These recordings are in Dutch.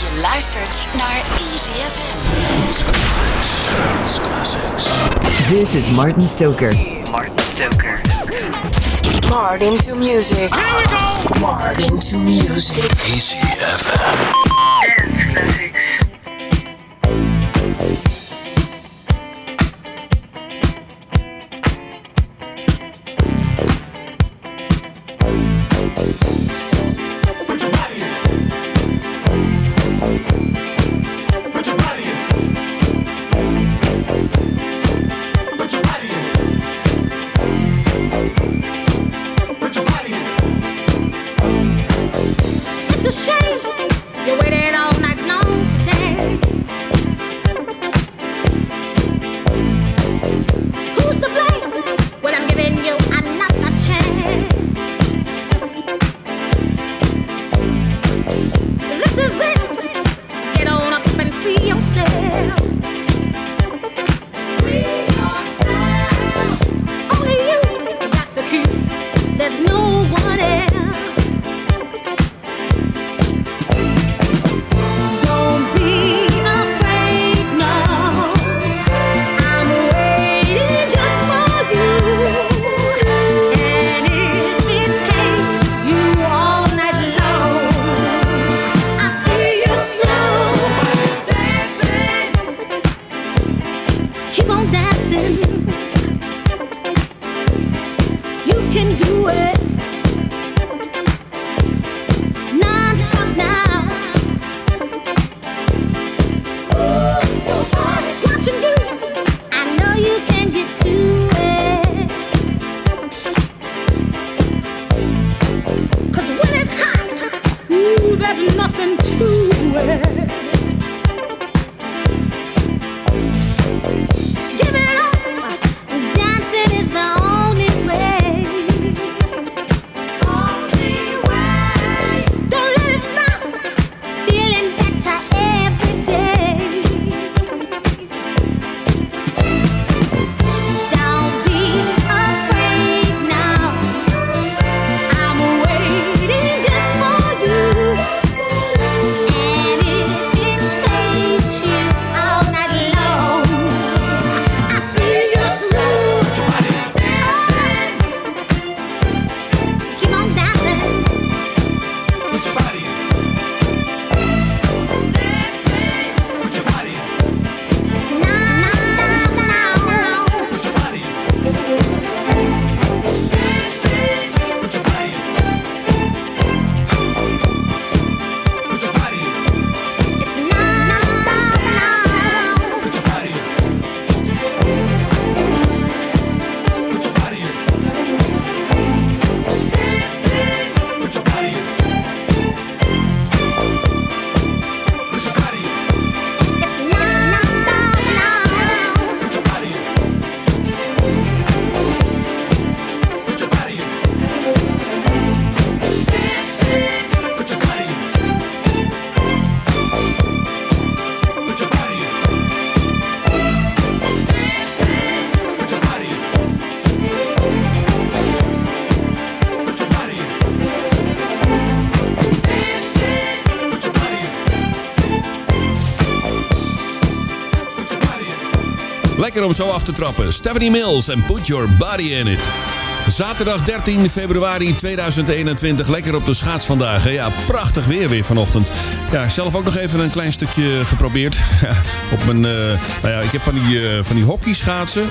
Je luistert naar Easy FM. Dance Classics. This is Martin Stoker. Martin Stoker. Martin to music. Here we go. Martin to music. Easy FM. Dance classics. Lekker om zo af te trappen. Stephanie Mills en Put Your Body in It. Zaterdag 13 februari 2021. Lekker op de schaats vandaag. Ja, prachtig weer weer vanochtend. Ja, zelf ook nog even een klein stukje geprobeerd. Op mijn, eh, nou ja, ik heb van die, eh, van die hockeyschaatsen.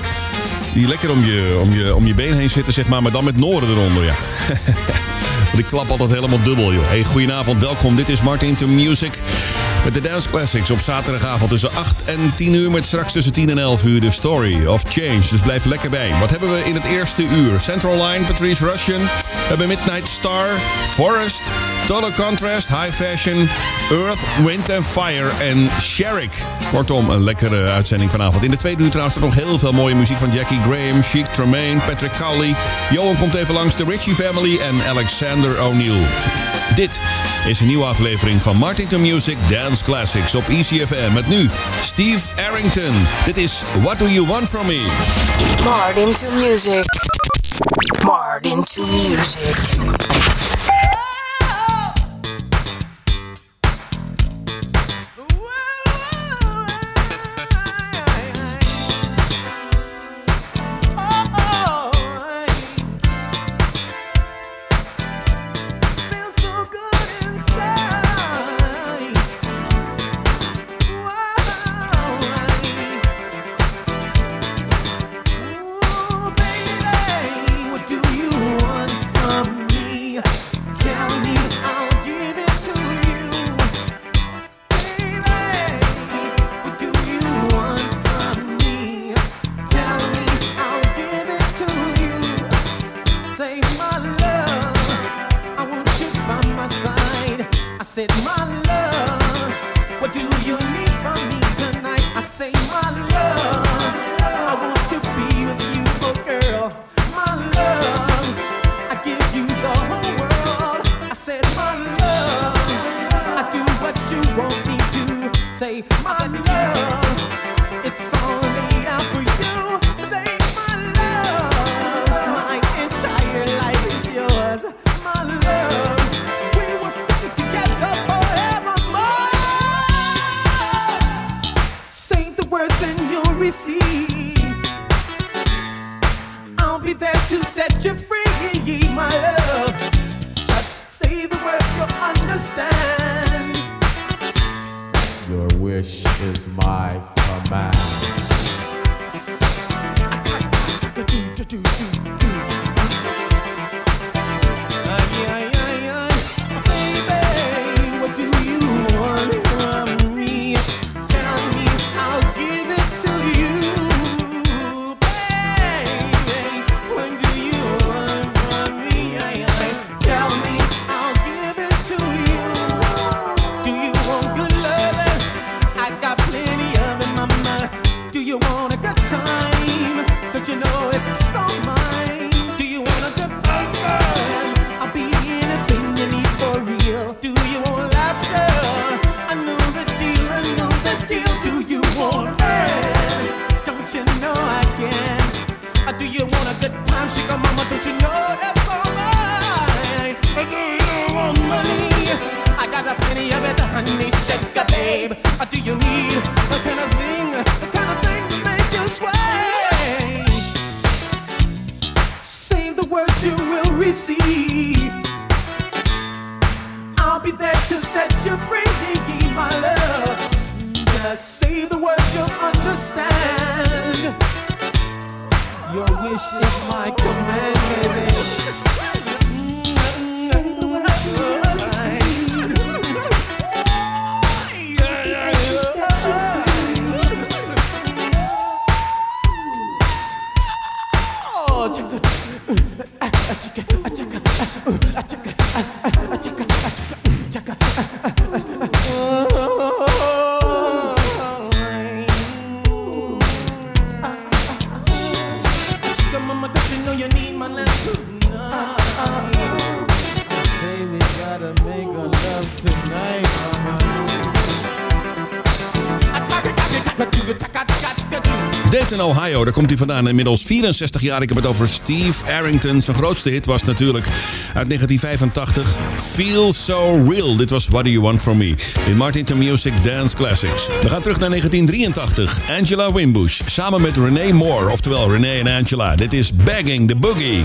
Die lekker om je, om, je, om je been heen zitten, zeg maar. Maar dan met noorden eronder, ja. Ik klap altijd helemaal dubbel, joh. Hey, goedenavond, welkom. Dit is Martin to Music. Met de Dance Classics op zaterdagavond tussen 8 en 10 uur. Met straks tussen 10 en 11 uur de Story of Change. Dus blijf lekker bij. Wat hebben we in het eerste uur? Central Line, Patrice Russian. We hebben Midnight Star, Forest, Total Contrast, High Fashion, Earth, Wind and Fire en Sherrick. Kortom, een lekkere uitzending vanavond. In de tweede uur trouwens nog heel veel mooie muziek van Jackie Graham, Chic Tremaine, Patrick Cowley. Johan komt even langs, de Ritchie Family en Alexander O'Neill. Dit is een nieuwe aflevering van Martin to Music Dance Classics op ECFM. Met nu Steve Arrington. Dit is What Do You Want From Me? Martin to music. Martin to music. You want a good time? Don't you know it's all mine? Do you want a good? I'll be anything you need for real. Do you want laughter? I know the deal, I know the deal. Do you want? Don't you know I can? Uh, Do you want a good time, mama? Don't you know right? Uh, Do want money? I got a plenty of it, honey, babe. Uh, Do you Ohio, daar komt hij vandaan. Inmiddels 64 jaar. Ik heb het over Steve Arrington. Zijn grootste hit was natuurlijk uit 1985. Feel So Real. Dit was What Do You Want From Me. In Martin to Music Dance Classics. We gaan terug naar 1983. Angela Wimbush. Samen met Renee Moore. Oftewel Renee en Angela. Dit is Bagging the Boogie.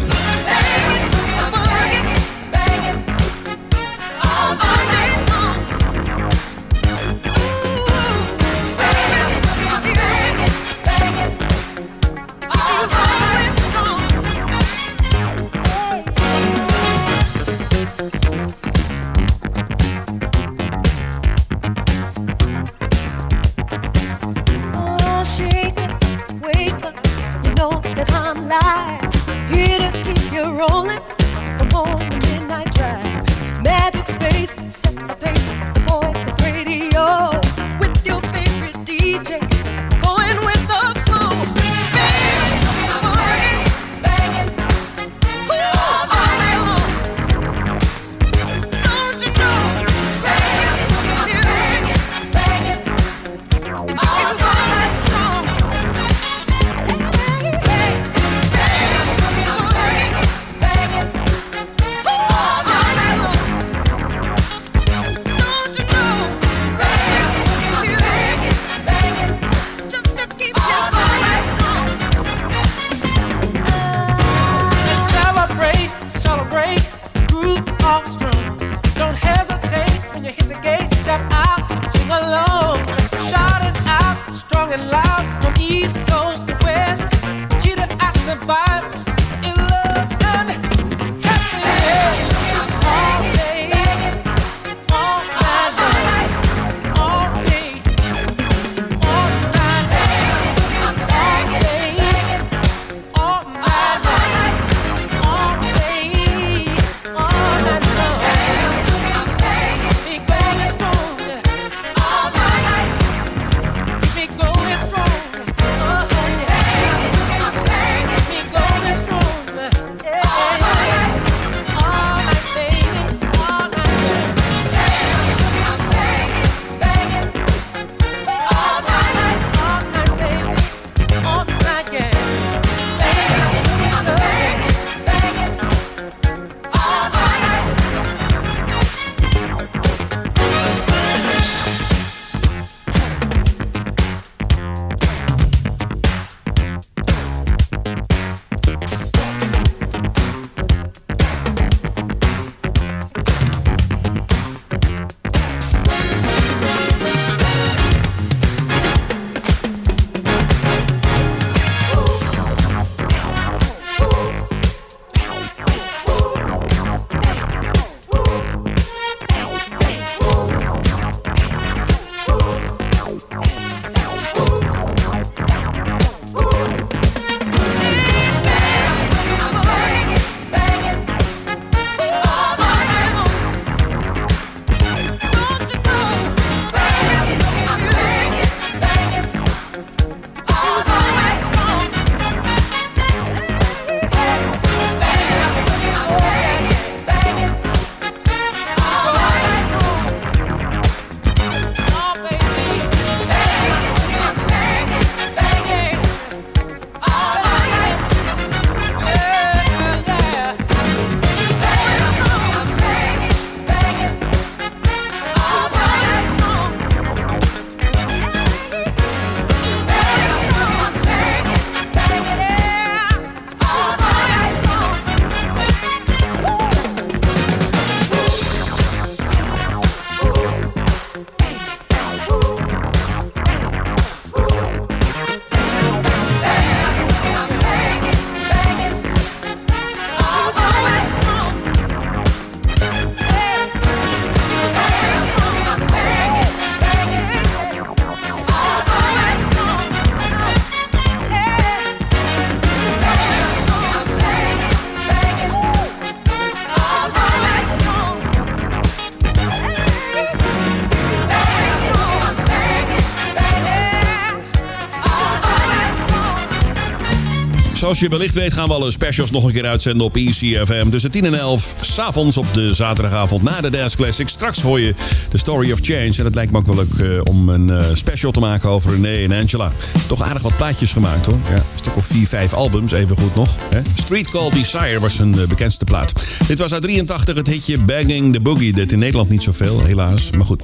Zoals je wellicht weet gaan we alle specials nog een keer uitzenden op ECFM. Tussen 10 en 11, s'avonds op de zaterdagavond na de Dance Classic. Straks hoor je The Story of Change. En het lijkt me ook wel leuk eh, om een eh, special te maken over René en Angela. Toch aardig wat plaatjes gemaakt hoor. Ja, een stuk of 4, 5 albums, even goed nog. Hè? Street Call Desire was hun eh, bekendste plaat. Dit was uit 83 het hitje Banging the Boogie. Dit in Nederland niet zoveel, helaas. Maar goed.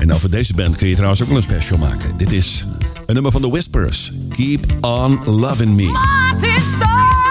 En over deze band kun je trouwens ook wel een special maken. Dit is een nummer van The Whispers. Keep on loving me.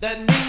that means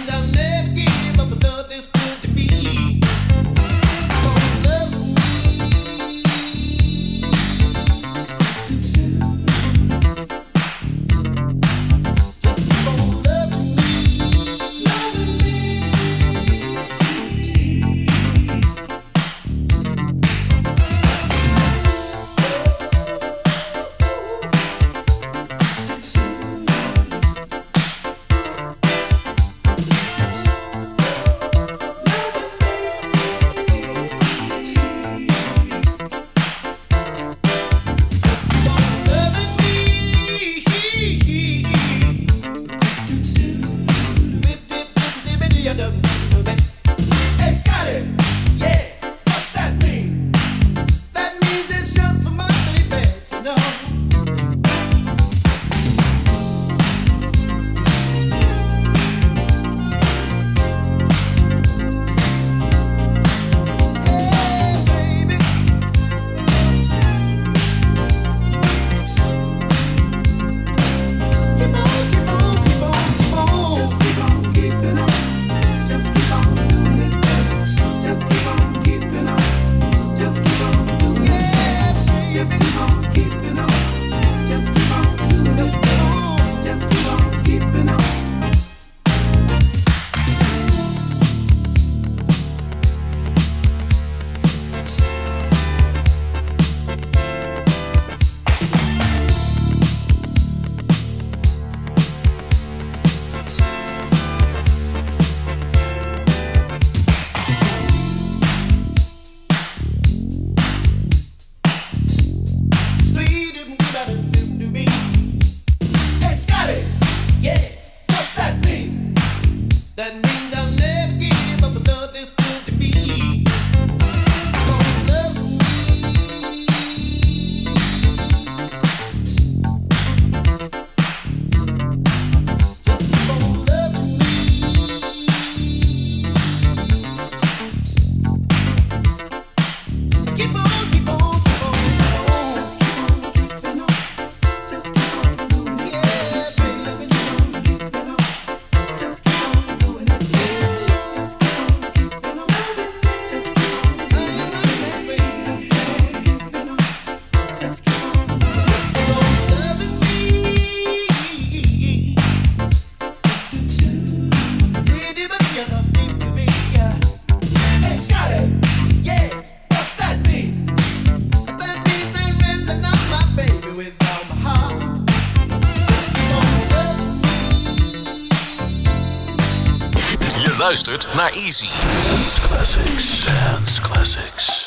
luistert naar Easy. Dance Classics. Dance Classics.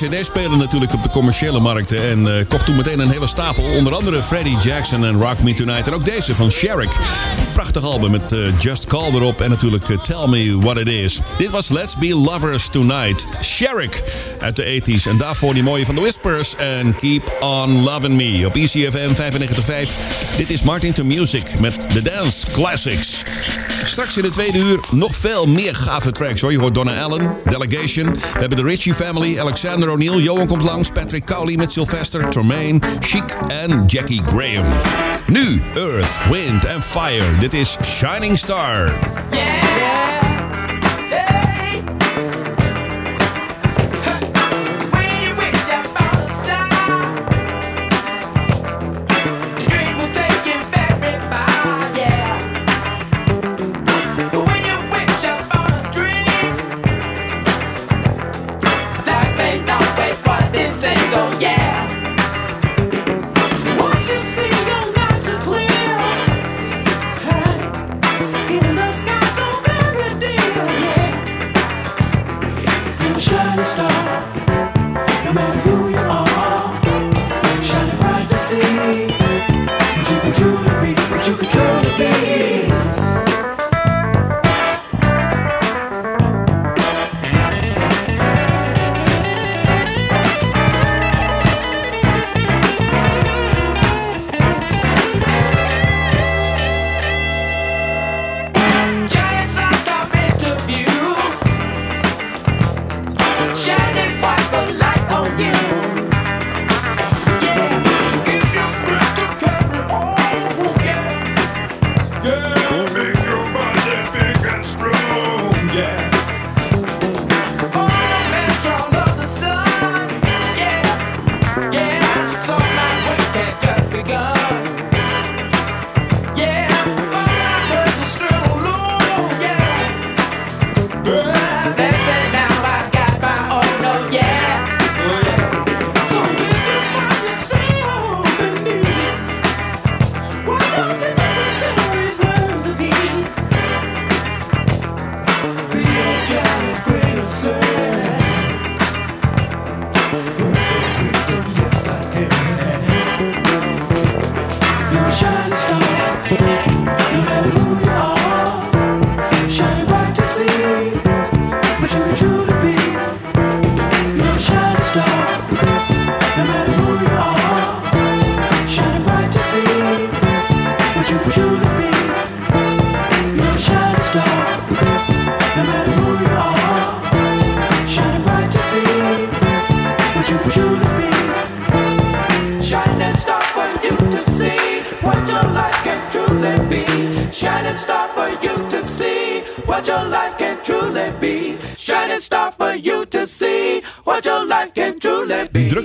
Jaren 80 kwam die CD-speler natuurlijk op de commerciële markten. En eh, kocht toen meteen een hele stapel. Onder andere Freddie Jackson en Rock Me Tonight. En ook deze van Sherrick. Prachtig album met eh, Just Call erop. En natuurlijk eh, Tell Me What It Is. Dit was Let's Be Lovers Tonight. Sherrick uit de 80s. En daarvoor die mooie van The Whispers. En Keep On Loving Me op ECFM 95.5. Dit is Martin to Music met The Dance Classics. Straks in de tweede uur nog veel meer gave tracks hoor. Je hoort Donna Allen, Delegation. We hebben de Ritchie Family, Alexander O'Neill. Johan komt langs, Patrick Cowley met Sylvester, Tremaine, Chic en Jackie Graham. Nu Earth, Wind and Fire. Dit is Shining Star.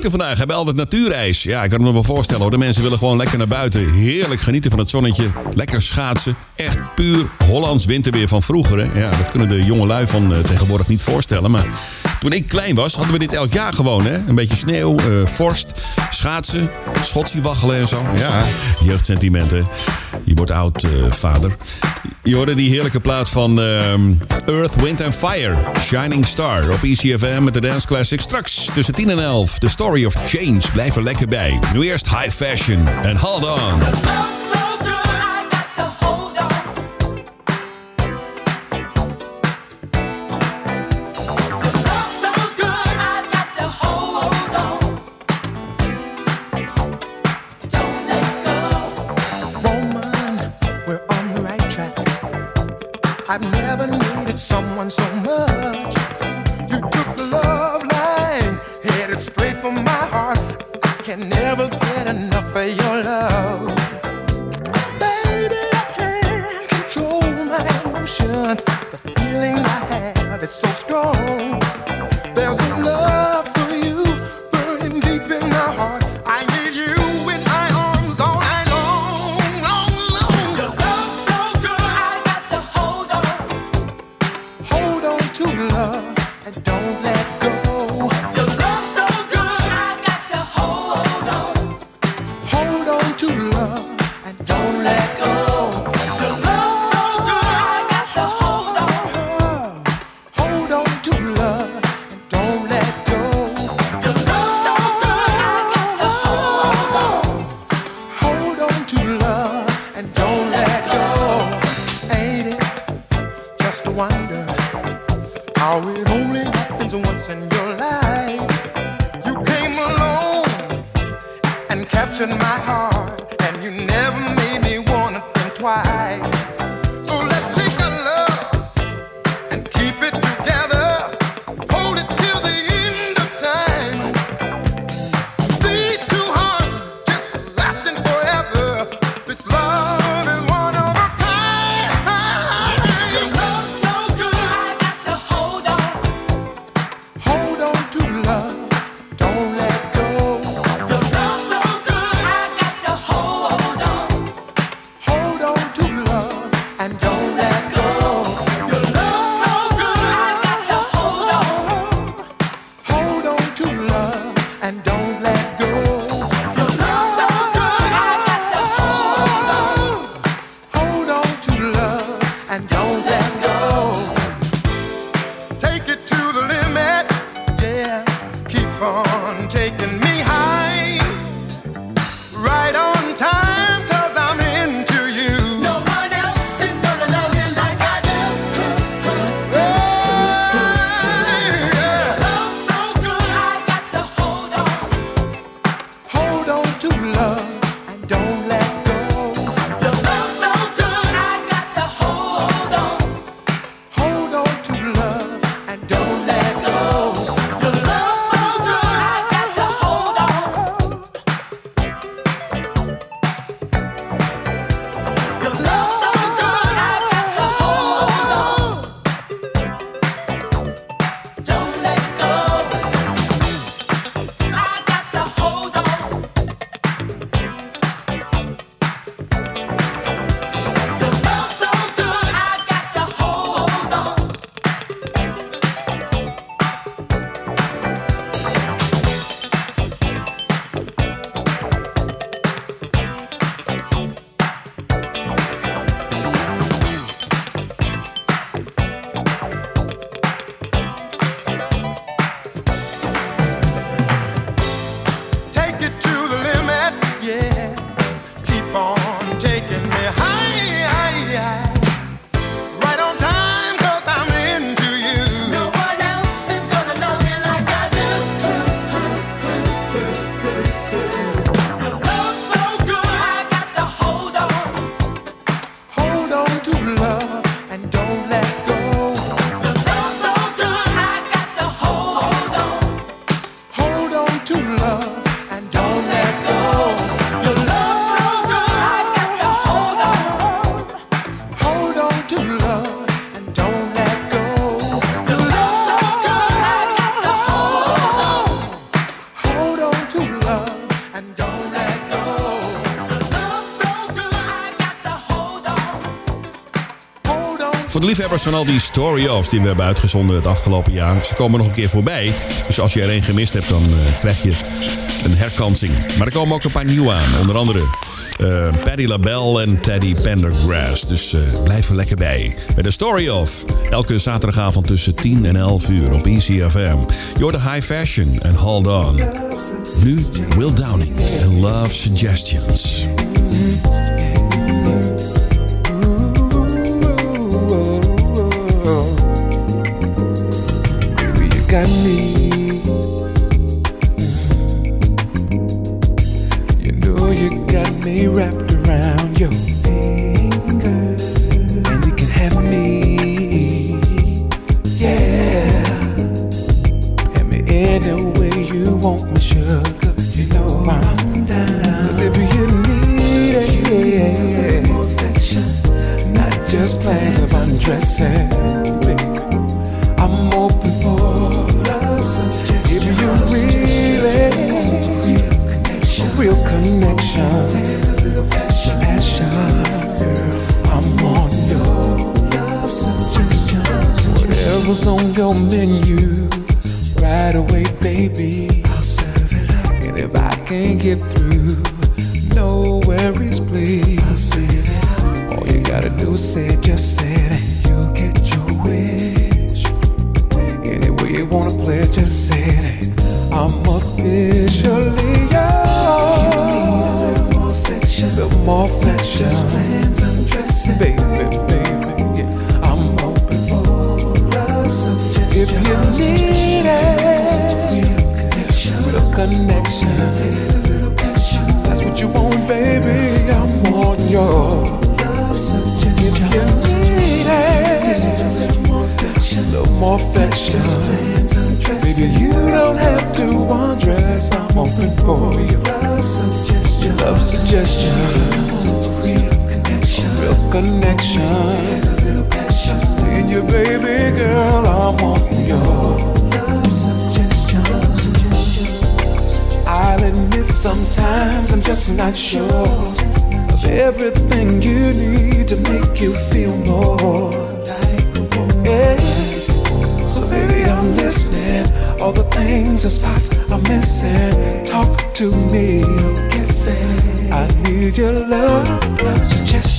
Drukte vandaag hebben altijd natuurijs. Ja, ik kan me wel voorstellen hoor. De mensen willen gewoon lekker naar buiten. Heerlijk genieten van het zonnetje. Lekker schaatsen. Echt puur Hollands winterweer van vroeger. Ja, dat kunnen de jonge lui van eh, tegenwoordig niet voorstellen. Maar toen ik klein was, hadden we dit elk jaar gewoon. Hè? Een beetje sneeuw, eh, vorst, schaatsen, schotsie waggelen en zo. Ja, jeugdsentimenten. Je wordt oud, eh, vader. Je hoorde die heerlijke plaat van ehm, Earth, Wind and Fire. Shining Star op ECFM met de Dance Classic. Straks tussen 10 en 11. The Story of Change. Blijf er lekker bij. Nu eerst High Fashion en Hold On. De liefhebbers van al die story-offs die we hebben uitgezonden het afgelopen jaar. Ze komen nog een keer voorbij. Dus als je er één gemist hebt, dan eh, krijg je een herkansing. Maar er komen ook een paar nieuwe aan. Onder andere eh, uh, Paddy LaBelle en Teddy Pendergrass. Dus eh, blijf er lekker bij. De story-off Elke zaterdagavond tussen 10 en 11 uur op ECFM. You're the high fashion en hold on. Nu Will Downing en Love Suggestions. I need. You know you got me wrapped around your finger, and you can have me, yeah. Have me any way you want me, sugar. You know I'm down. Cause if you need it, yeah, yeah, yeah. Not just plans of undressing. meals on your menu right away, baby. I'll serve it up. And if I can't get through, sometimes I'm just not sure of everything you need to make you feel more like. Yeah. So baby, I'm listening. All the things and spots I'm missing. Talk to me. I'm kissing. I need your love suggestions.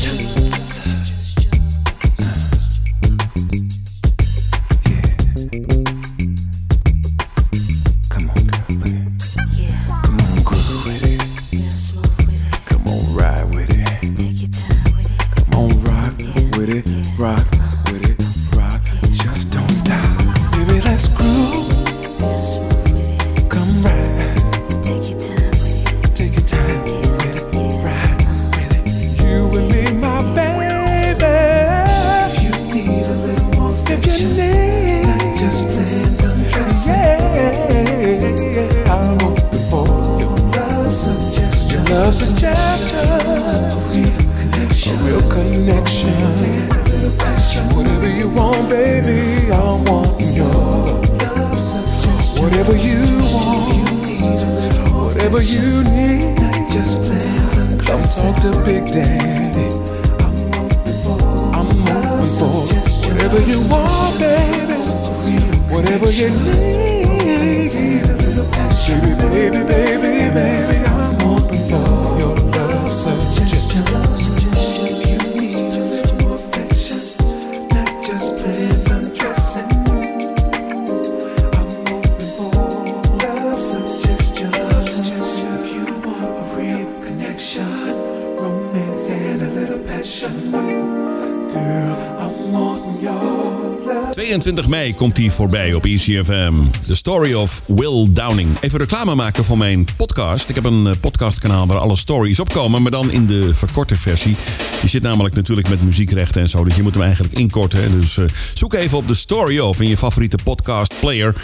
Connection, romance and a little passion, girl, I'm wanting your love. 22 mei komt hij voorbij op ECFM. The Story of Will Downing. Even reclame maken voor mijn podcast. Ik heb een eh, podcastkanaal waar alle stories opkomen, maar dan in de verkorte versie. Die zit namelijk natuurlijk met muziekrechten en zo, dus je moet hem eigenlijk inkorten. Dus eh, zoek even op The Story of in je favoriete podcast player.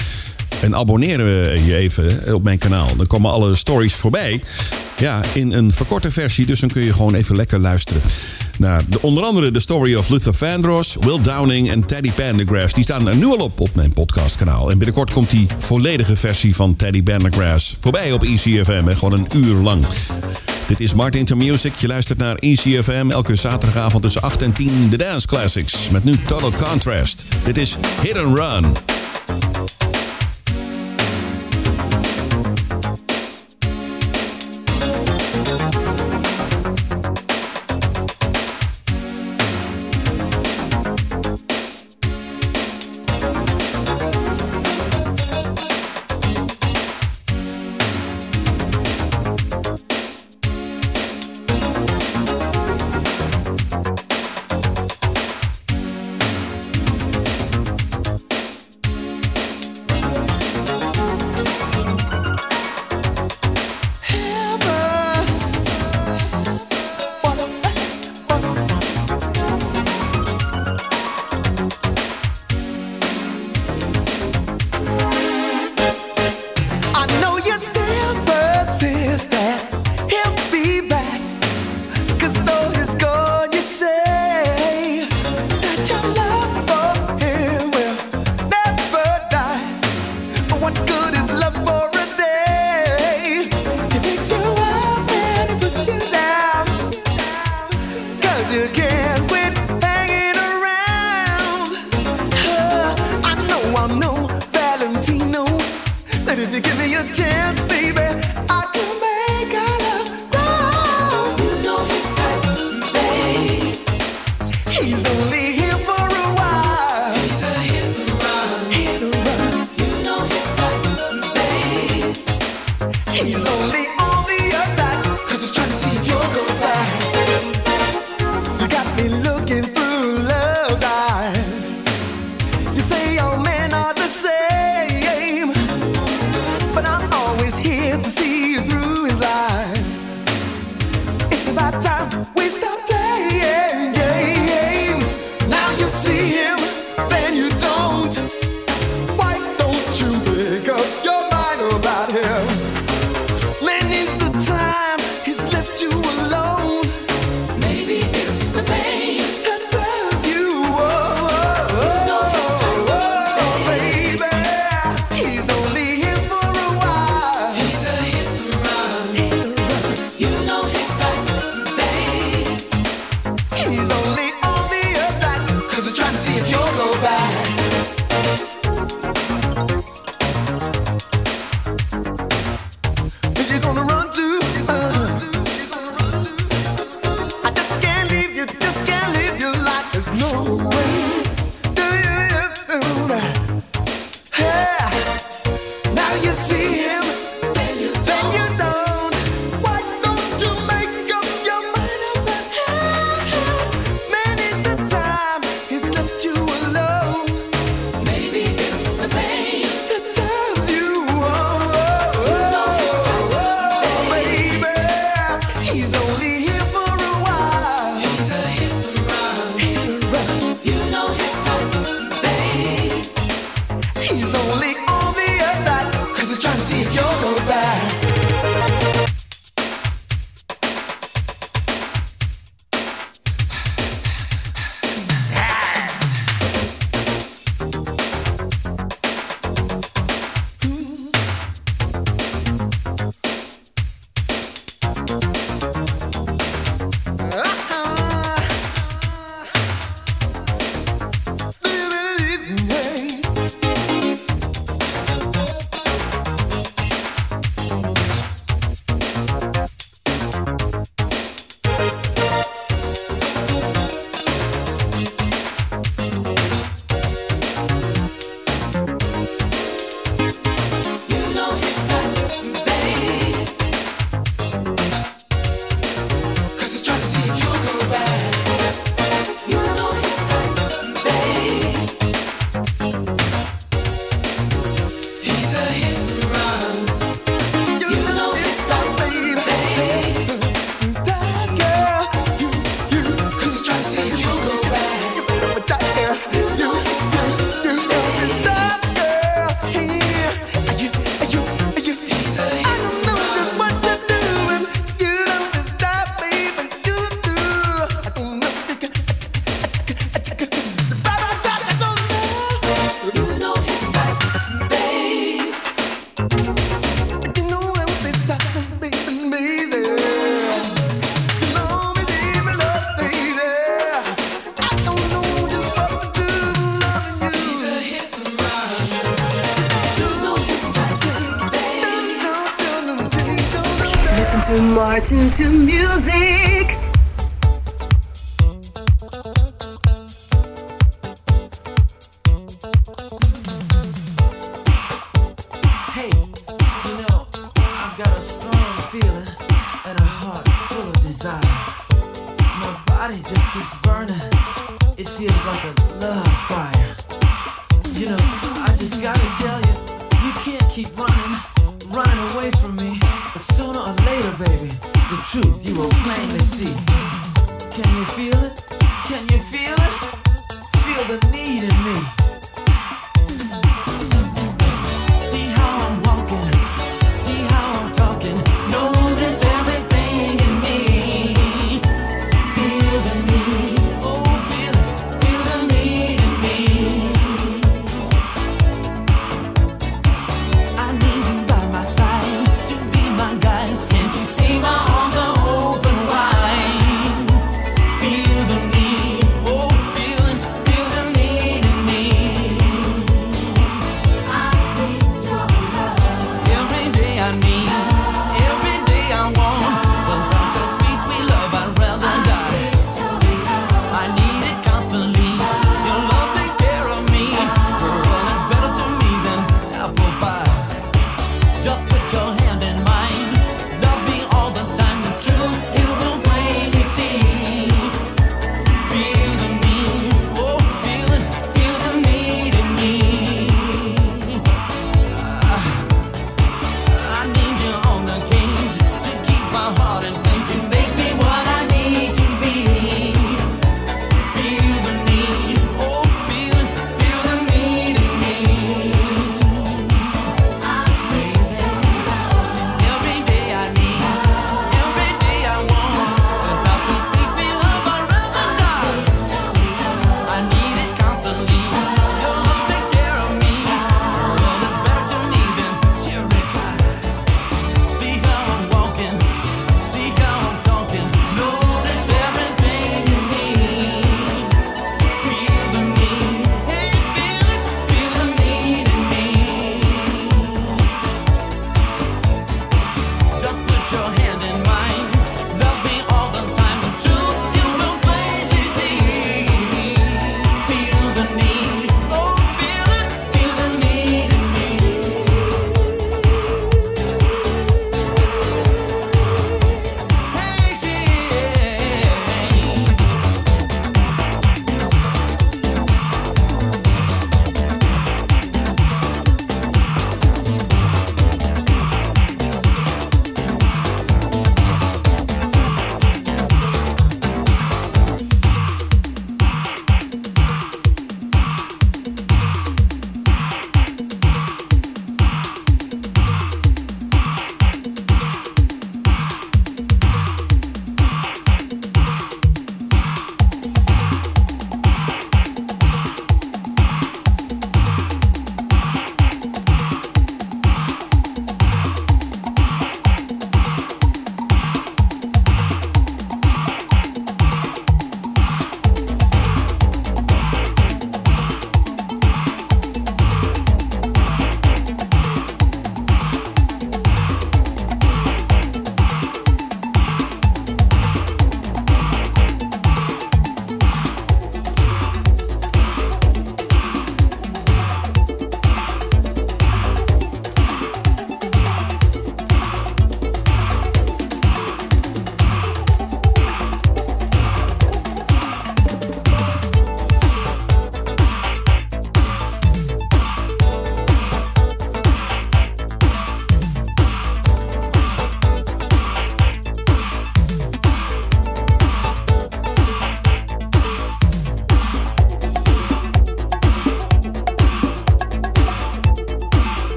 En abonneer eh, je even op mijn kanaal. Dan komen alle stories voorbij. Ja, in een verkorte versie. Dus dan kun je gewoon even lekker luisteren. Naar de, onder andere de story of Luther Vandross, Will Downing en Teddy Pendergrass. Die staan er nu al op op mijn podcastkanaal. En binnenkort komt die volledige versie van Teddy Pendergrass voorbij op ECFM. hè, Gewoon een uur lang. Dit is Martin to Music. Je luistert naar ECFM elke zaterdagavond tussen 8 en 10 de Dance Classics. Met nu Total Contrast. Dit is Hit and Run.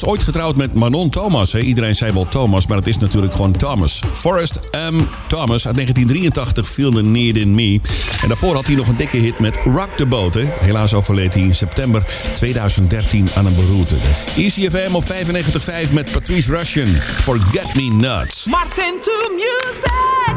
was ooit getrouwd met Manon Thomas. Hè? Iedereen zei wel Thomas, maar het is natuurlijk gewoon Thomas. Forrest M. Thomas uit 1983, viel the Need in Me. En daarvoor had hij nog een dikke hit met Rock the Boat. Hè? Helaas overleed hij in september 2013 aan een beroerte. ECFM op 95.5 met Patrice Russian. Forget Me Nuts. Martin to music.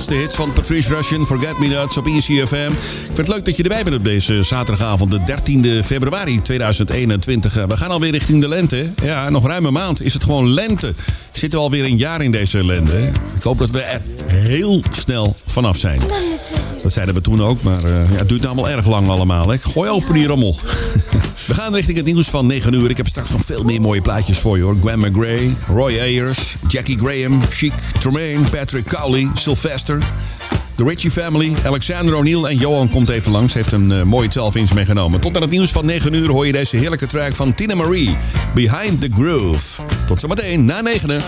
Grootste hits van Patrice Russian, Forget Me Nuts op ECFM. Ik vind het leuk dat je erbij bent op deze zaterdagavond, de 13e februari 2021. Eh, We gaan alweer richting de lente. Ja, nog ruim een maand is het gewoon lente. Zitten we alweer een jaar in deze hè? Ik hoop dat we er heel snel vanaf zijn. Dat zeiden we toen ook, maar eh, ja, het duurt allemaal erg lang allemaal. Hè? Gooi open die rommel. we gaan richting het nieuws van 9 uur. Ik heb straks nog veel meer mooie plaatjes voor je hoor. Gwen McGray, Roy Ayers, Jackie Graham, Chic, Tremaine, Patrick Cowley, Sylvester. De Ritchie Family, Alexander O'Neill en Johan komt even langs. Heeft een eh, mooie 12-inch meegenomen. Tot aan het nieuws van 9 uur hoor je deze heerlijke track van Tina Marie. Behind the Groove. Tot zometeen na 9.